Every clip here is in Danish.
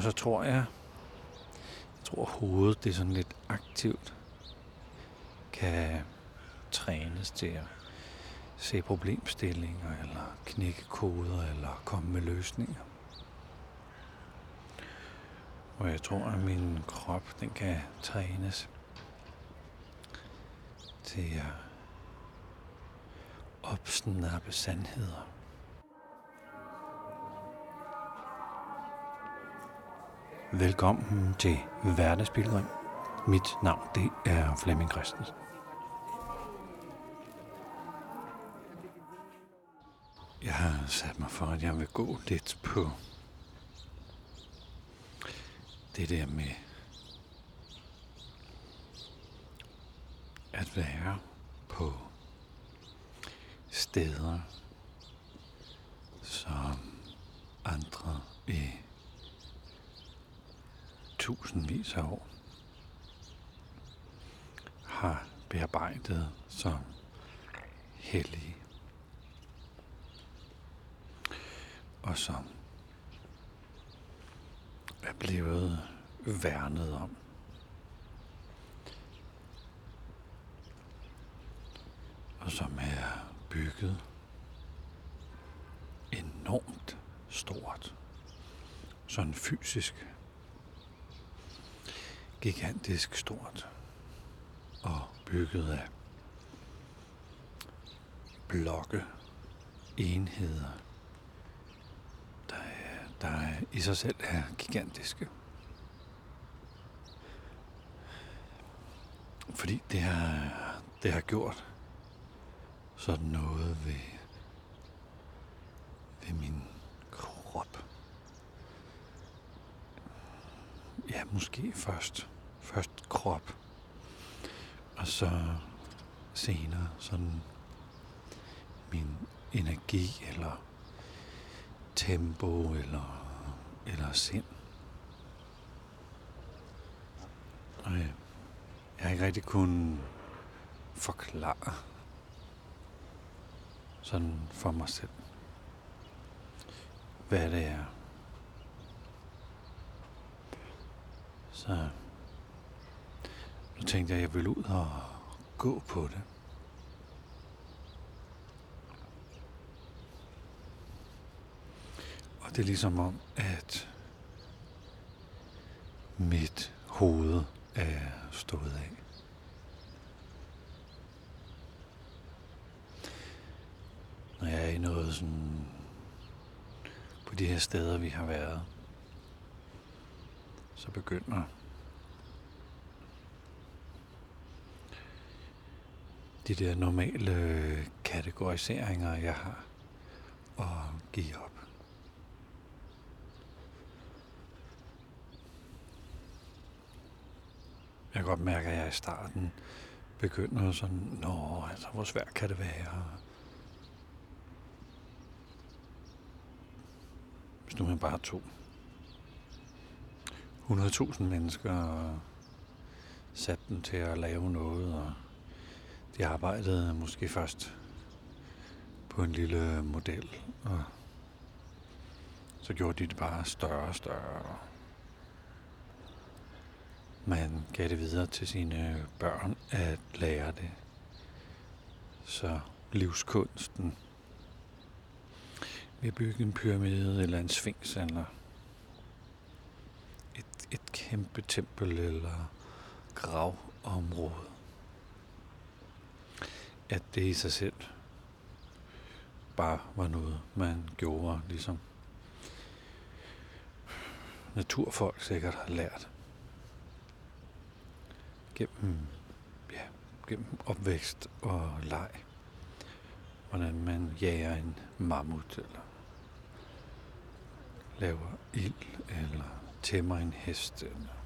Og så tror jeg, jeg tror hovedet det er sådan lidt aktivt, kan trænes til at se problemstillinger, eller knække koder, eller komme med løsninger. Og jeg tror, at min krop, den kan trænes til at opsnappe sandheder. Velkommen til Hverdagsbilledring. Mit navn det er Flemming Christensen. Jeg har sat mig for, at jeg vil gå lidt på det der med at være på steder, som andre i tusindvis af år har bearbejdet som hellige. Og som er blevet værnet om. Og som er bygget enormt stort. Sådan fysisk. Gigantisk stort. Og bygget af blokke, enheder, der, der i sig selv er gigantiske. Fordi det har, det har gjort sådan noget ved, ved min krop. Ja, måske først. Først krop. Og så senere sådan min energi eller tempo eller, eller sind. Og jeg, jeg har ikke rigtig kunnet forklare sådan for mig selv, hvad det er. Så nu tænkte jeg, at jeg ville ud og gå på det. Og det er ligesom om, at mit hoved er stået af. Når jeg er i noget sådan på de her steder, vi har været, så begynder de der normale øh, kategoriseringer, jeg har, og give op. Jeg kan godt mærke, at jeg i starten begynder sådan, nå, altså, hvor svært kan det være? Hvis nu man bare tog 100.000 mennesker og satte dem til at lave noget, og jeg arbejdede måske først på en lille model, og så gjorde de det bare større og større. Man gav det videre til sine børn at lære det. Så livskunsten ved at bygge en pyramide eller en sphinx eller et, et kæmpe tempel eller gravområde. At det i sig selv bare var noget, man gjorde, ligesom naturfolk sikkert har lært gennem, ja, gennem opvækst og leg. Hvordan man jager en mammut, eller laver ild, eller tæmmer en hest. Eller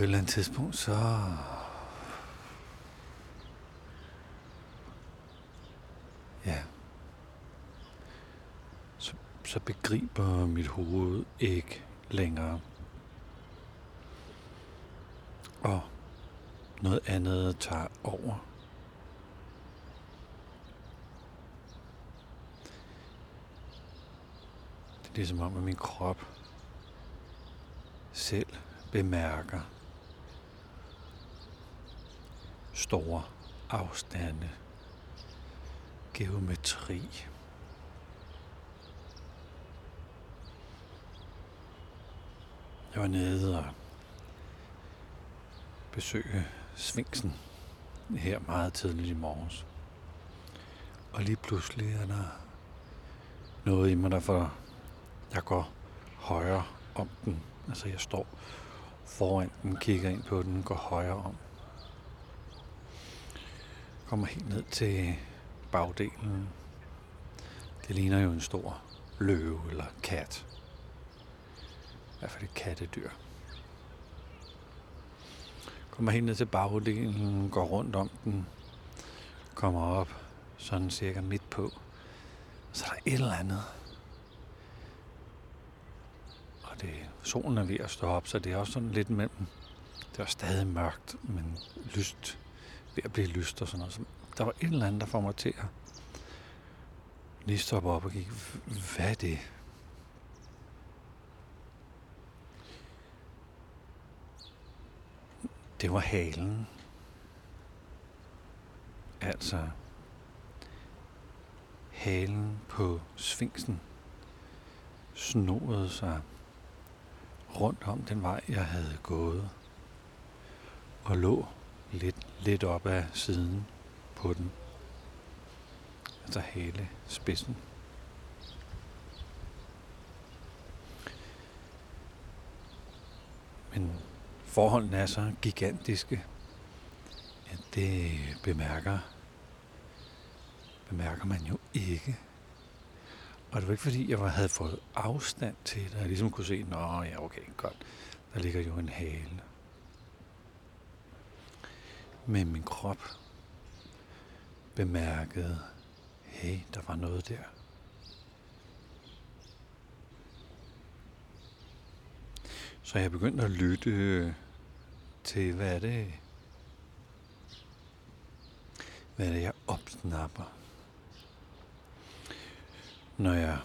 et eller andet tidspunkt, så ja, så, så begriber mit hoved ikke længere. Og noget andet tager over. Det er som om, at min krop selv bemærker store afstande, geometri. Jeg var nede og besøge Svingsen her meget tidligt i morges. Og lige pludselig er der noget i mig, der for jeg går højere om den. Altså jeg står foran den, kigger ind på den, går højere om. Kommer helt ned til bagdelen. Det ligner jo en stor løve eller kat. I hvert fald et kattedyr. Kommer helt ned til bagdelen, går rundt om den, kommer op sådan cirka midt på. Så er der et eller andet. Og det, solen er ved at stå op, så det er også sådan lidt mellem. Det er stadig mørkt, men lyst. Ved at blive lyst og sådan noget. Så der var et eller andet, der får mig til at lige stoppe op og kigge. Hvad er det? Det var halen. Altså halen på sfinksen snoede sig rundt om den vej, jeg havde gået, og lå lidt, lidt op ad siden på den. Altså hele spidsen. Men forholdene er så gigantiske, at det bemærker, bemærker man jo ikke. Og det var ikke fordi, jeg havde fået afstand til det. Jeg ligesom kunne se, nå ja, okay, godt. Der ligger jo en hale med min krop bemærkede, hey, der var noget der. Så jeg begyndte at lytte til, hvad er det, hvad er det, jeg opsnapper, når jeg,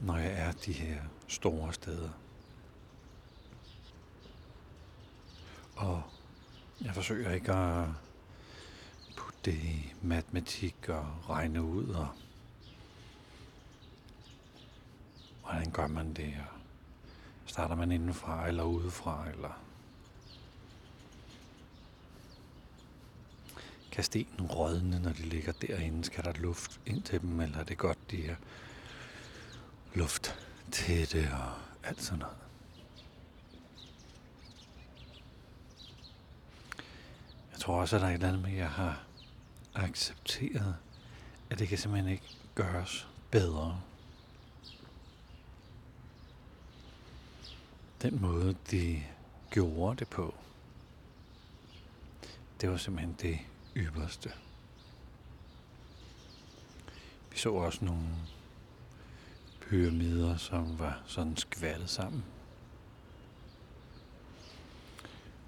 når jeg er de her store steder. Og jeg forsøger ikke at putte det i matematik og regne ud, og hvordan gør man det, og starter man indenfra eller udefra, eller kan stenen rådne, når de ligger derinde? Skal der luft ind til dem, eller er det godt, de er luft tætte og alt sådan noget? Jeg tror også, at der er et eller andet med, at jeg har accepteret, at det kan simpelthen ikke gøres bedre. Den måde, de gjorde det på, det var simpelthen det ypperste. Vi så også nogle pyramider, som var sådan skvattet sammen.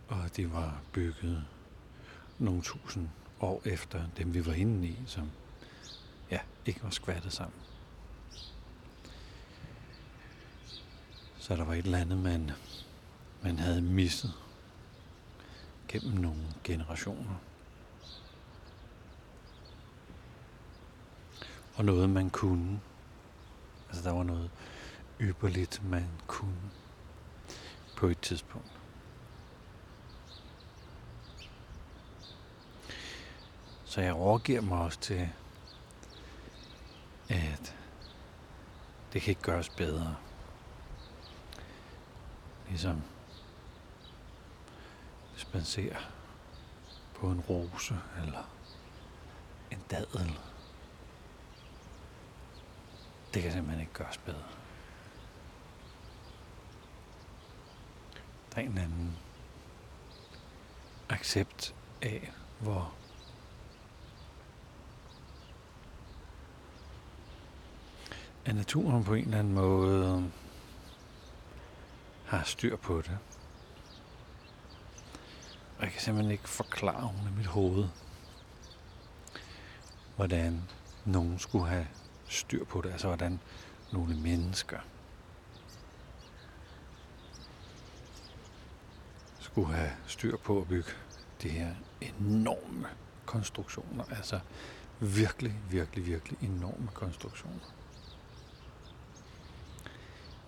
Og de var bygget nogle tusind år efter dem, vi var inde i, som ja, ikke var skvattet sammen. Så der var et eller andet, man, man havde misset gennem nogle generationer. Og noget, man kunne. Altså, der var noget ypperligt, man kunne på et tidspunkt. Så jeg overgiver mig også til, at det kan ikke gøres bedre. Ligesom hvis man ser på en rose eller en dadel. Det kan simpelthen ikke gøres bedre. Der er en anden accept af, hvor at naturen på en eller anden måde har styr på det. Og jeg kan simpelthen ikke forklare med mit hoved, hvordan nogen skulle have styr på det, altså hvordan nogle mennesker skulle have styr på at bygge de her enorme konstruktioner, altså virkelig, virkelig, virkelig enorme konstruktioner.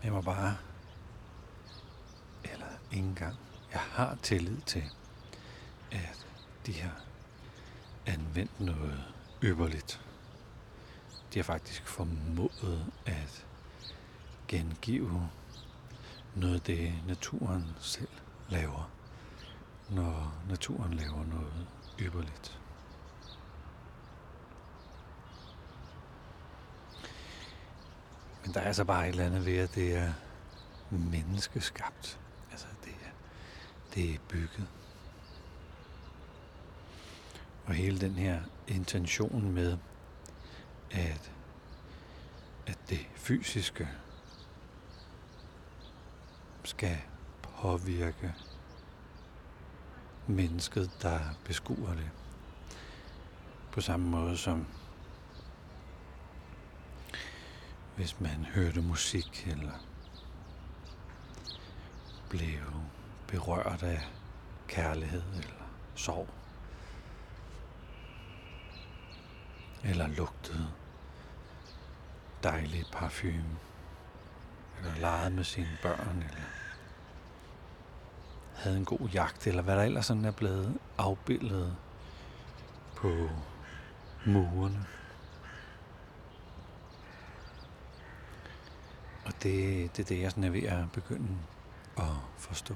Jeg må bare, eller ikke engang, jeg har tillid til, at de har anvendt noget ypperligt. De har faktisk formået at gengive noget af det, naturen selv laver, når naturen laver noget ypperligt. Men der er altså bare et eller andet ved, at det er menneskeskabt. Altså, det er, det er bygget. Og hele den her intention med, at, at det fysiske skal påvirke mennesket, der beskuer det. På samme måde som hvis man hørte musik eller blev berørt af kærlighed eller sorg. Eller lugtede dejlig parfume. Eller legede med sine børn. Eller havde en god jagt. Eller hvad der ellers sådan er blevet afbildet på murene. Og det, det er det, jeg sådan er ved at begynde at forstå.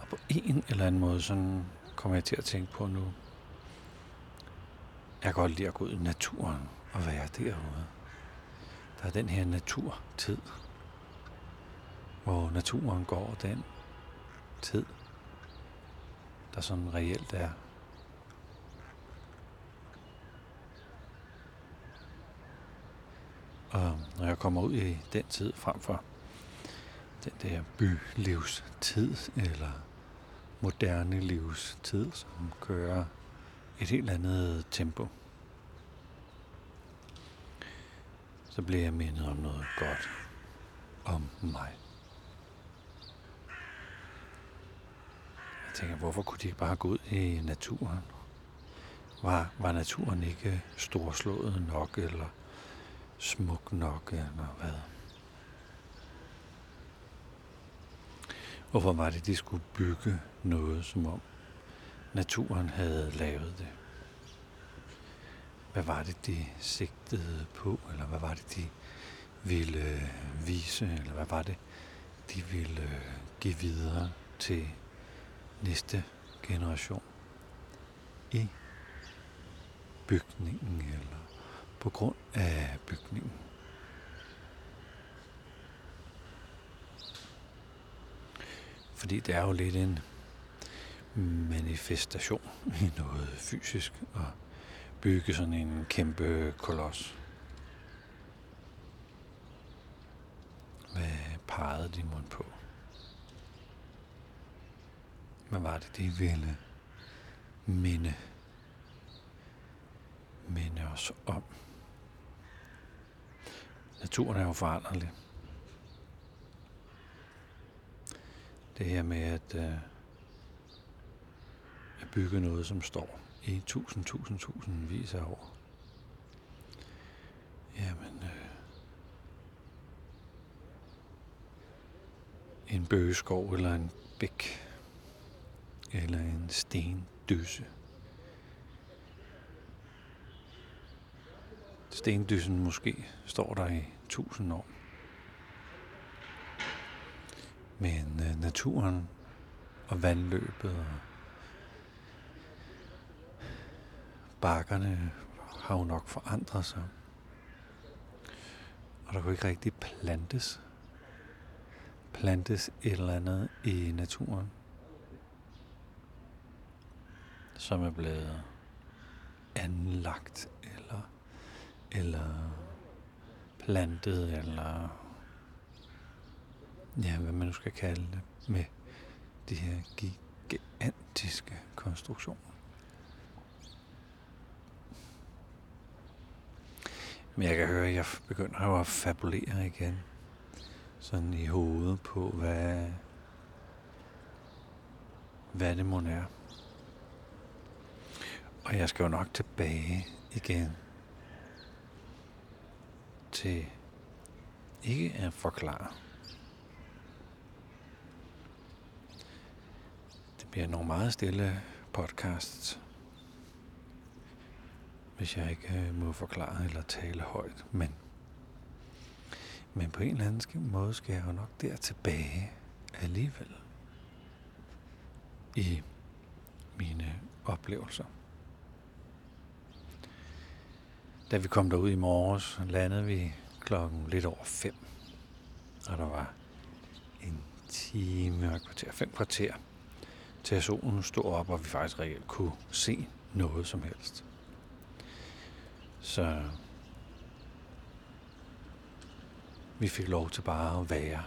Og på en eller anden måde, sådan kommer jeg til at tænke på nu. Jeg kan godt lide at gå ud i naturen og være derude. Der er den her naturtid, hvor naturen går den tid, der sådan reelt er Og når jeg kommer ud i den tid frem for den der bylivstid, eller moderne livstid, som kører et helt andet tempo, så bliver jeg mindet om noget godt om mig. Jeg tænker, hvorfor kunne de ikke bare gå ud i naturen? Var, var naturen ikke storslået nok, eller smuk nok, eller hvad? Hvorfor var det, de skulle bygge noget, som om naturen havde lavet det? Hvad var det, de sigtede på, eller hvad var det, de ville vise, eller hvad var det, de ville give videre til næste generation i bygningen, eller på grund af bygningen. Fordi det er jo lidt en manifestation i noget fysisk at bygge sådan en kæmpe koloss. Hvad pegede de mund på? Hvad var det, de ville minde, minde os om? Naturen er jo foranderlig. Det her med at, øh, at bygge noget, som står i tusind, tusind, tusind vis af år. Jamen, øh, en bøgeskov eller en bæk eller en stendysse. Stendyssen måske står der i tusind år. Men øh, naturen og vandløbet og bakkerne har jo nok forandret sig. Og der kunne ikke rigtig plantes. Plantes et eller andet i naturen, som er blevet anlagt eller, plantet, eller ja, hvad man nu skal kalde det, med de her gigantiske konstruktioner. Men jeg kan høre, at jeg begynder at fabulere igen. Sådan i hovedet på, hvad, hvad det må er. Og jeg skal jo nok tilbage igen til ikke at forklare. Det bliver nogle meget stille podcasts, hvis jeg ikke øh, må forklare eller tale højt. Men, men på en eller anden måde skal jeg jo nok der tilbage alligevel i mine oplevelser. Da vi kom derud i morges, landede vi klokken lidt over 5. Og der var en time og kvarter, fem kvarter, til solen stod op, og vi faktisk reelt kunne se noget som helst. Så vi fik lov til bare at være,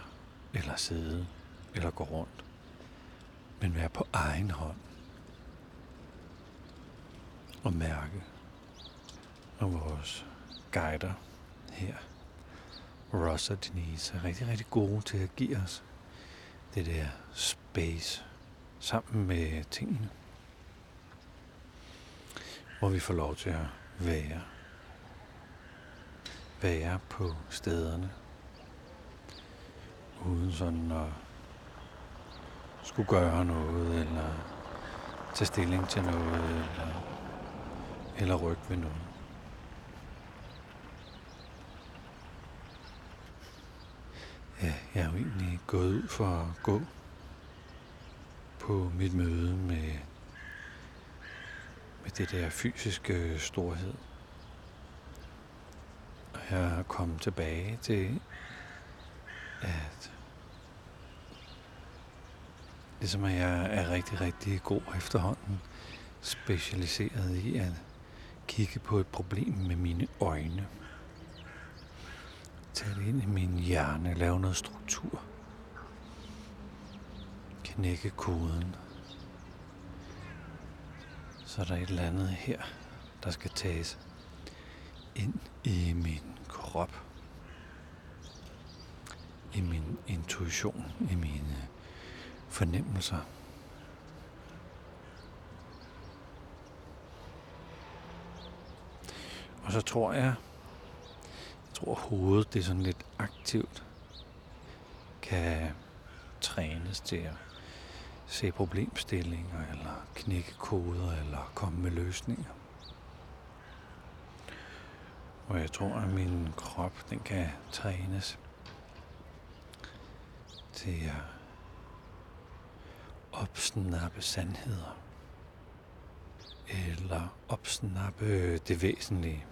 eller sidde, eller gå rundt. Men være på egen hånd. Og mærke. Og vores guider her, Ross og Denise, er rigtig, rigtig gode til at give os det der space sammen med tingene. Hvor vi får lov til at være. Være på stederne. Uden sådan at skulle gøre noget, eller tage stilling til noget, eller, eller rykke ved noget. Ja, jeg er jo egentlig gået ud for at gå på mit møde med, med det der fysiske storhed. Og jeg er kommet tilbage til, at ligesom at jeg er rigtig, rigtig god efterhånden, specialiseret i at kigge på et problem med mine øjne. Tag det ind i min hjerne, lave noget struktur knække koden. Så er der et eller andet her, der skal tages ind i min krop. I min intuition, i mine fornemmelser. Og så tror jeg, jeg tror hovedet det er sådan lidt aktivt, kan trænes til at se problemstillinger, eller knække koder, eller komme med løsninger. Og jeg tror, at min krop, den kan trænes til at opsnappe sandheder. Eller opsnappe det væsentlige.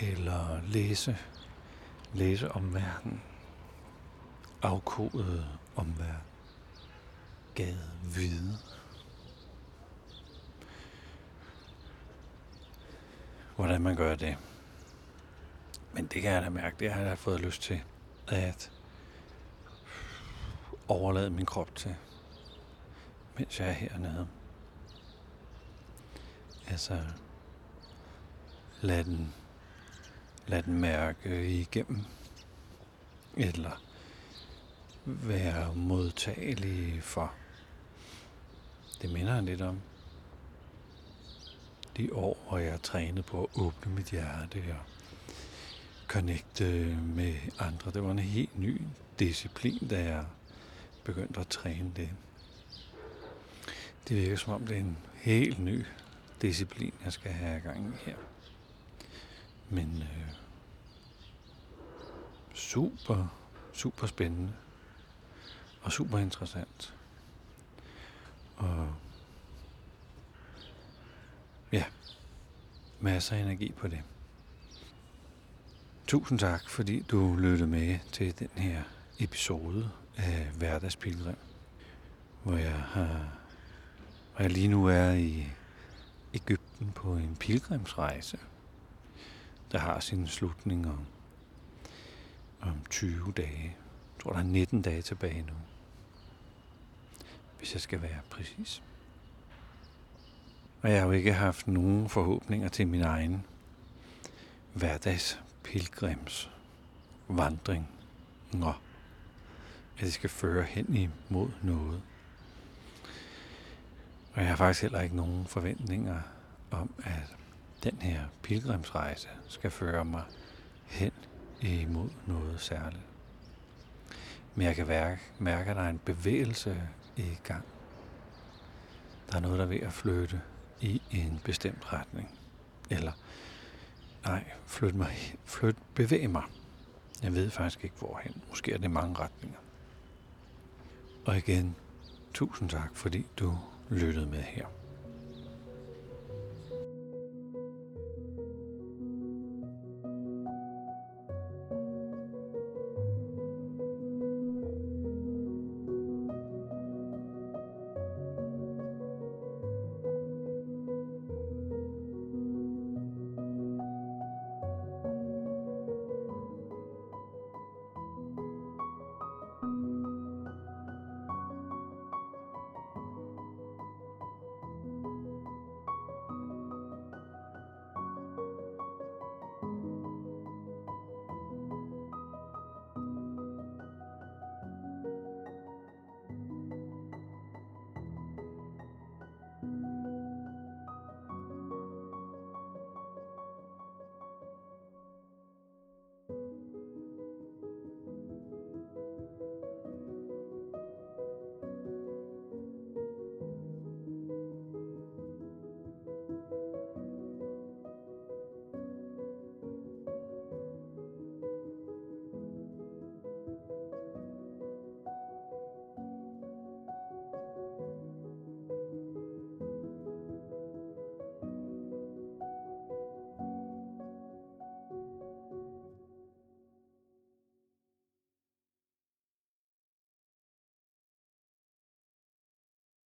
Eller læse, læse om verden afkodet omverden. Gade vide. Hvordan man gør det. Men det kan jeg da mærke, det har jeg da fået lyst til. At overlade min krop til, mens jeg er hernede. Altså, lad den, lade den mærke igennem. Eller være modtagelig for. Det minder han lidt om de år, hvor jeg trænede på at åbne mit hjerte og connecte med andre. Det var en helt ny disciplin, da jeg begyndte at træne det. Det virker som om, det er en helt ny disciplin, jeg skal have i gang her. Men øh, super, super spændende og super interessant. Og ja, masser af energi på det. Tusind tak, fordi du lyttede med til den her episode af Hverdagspilgrim, hvor jeg har hvor jeg lige nu er i Ægypten på en pilgrimsrejse, der har sin slutning om, om 20 dage. Jeg tror, der er 19 dage tilbage nu hvis jeg skal være præcis. Og jeg har jo ikke haft nogen forhåbninger til min egen hverdags pilgrims vandring. Nå, at det skal føre hen imod noget. Og jeg har faktisk heller ikke nogen forventninger om, at den her pilgrimsrejse skal føre mig imod noget særligt. Men jeg kan mærke, mærke, at der er en bevægelse i gang. Der er noget, der er ved at flytte i en bestemt retning. Eller, nej, flyt mig, flyt, bevæg mig. Jeg ved faktisk ikke hvorhen. Måske er det mange retninger. Og igen, tusind tak, fordi du lyttede med her.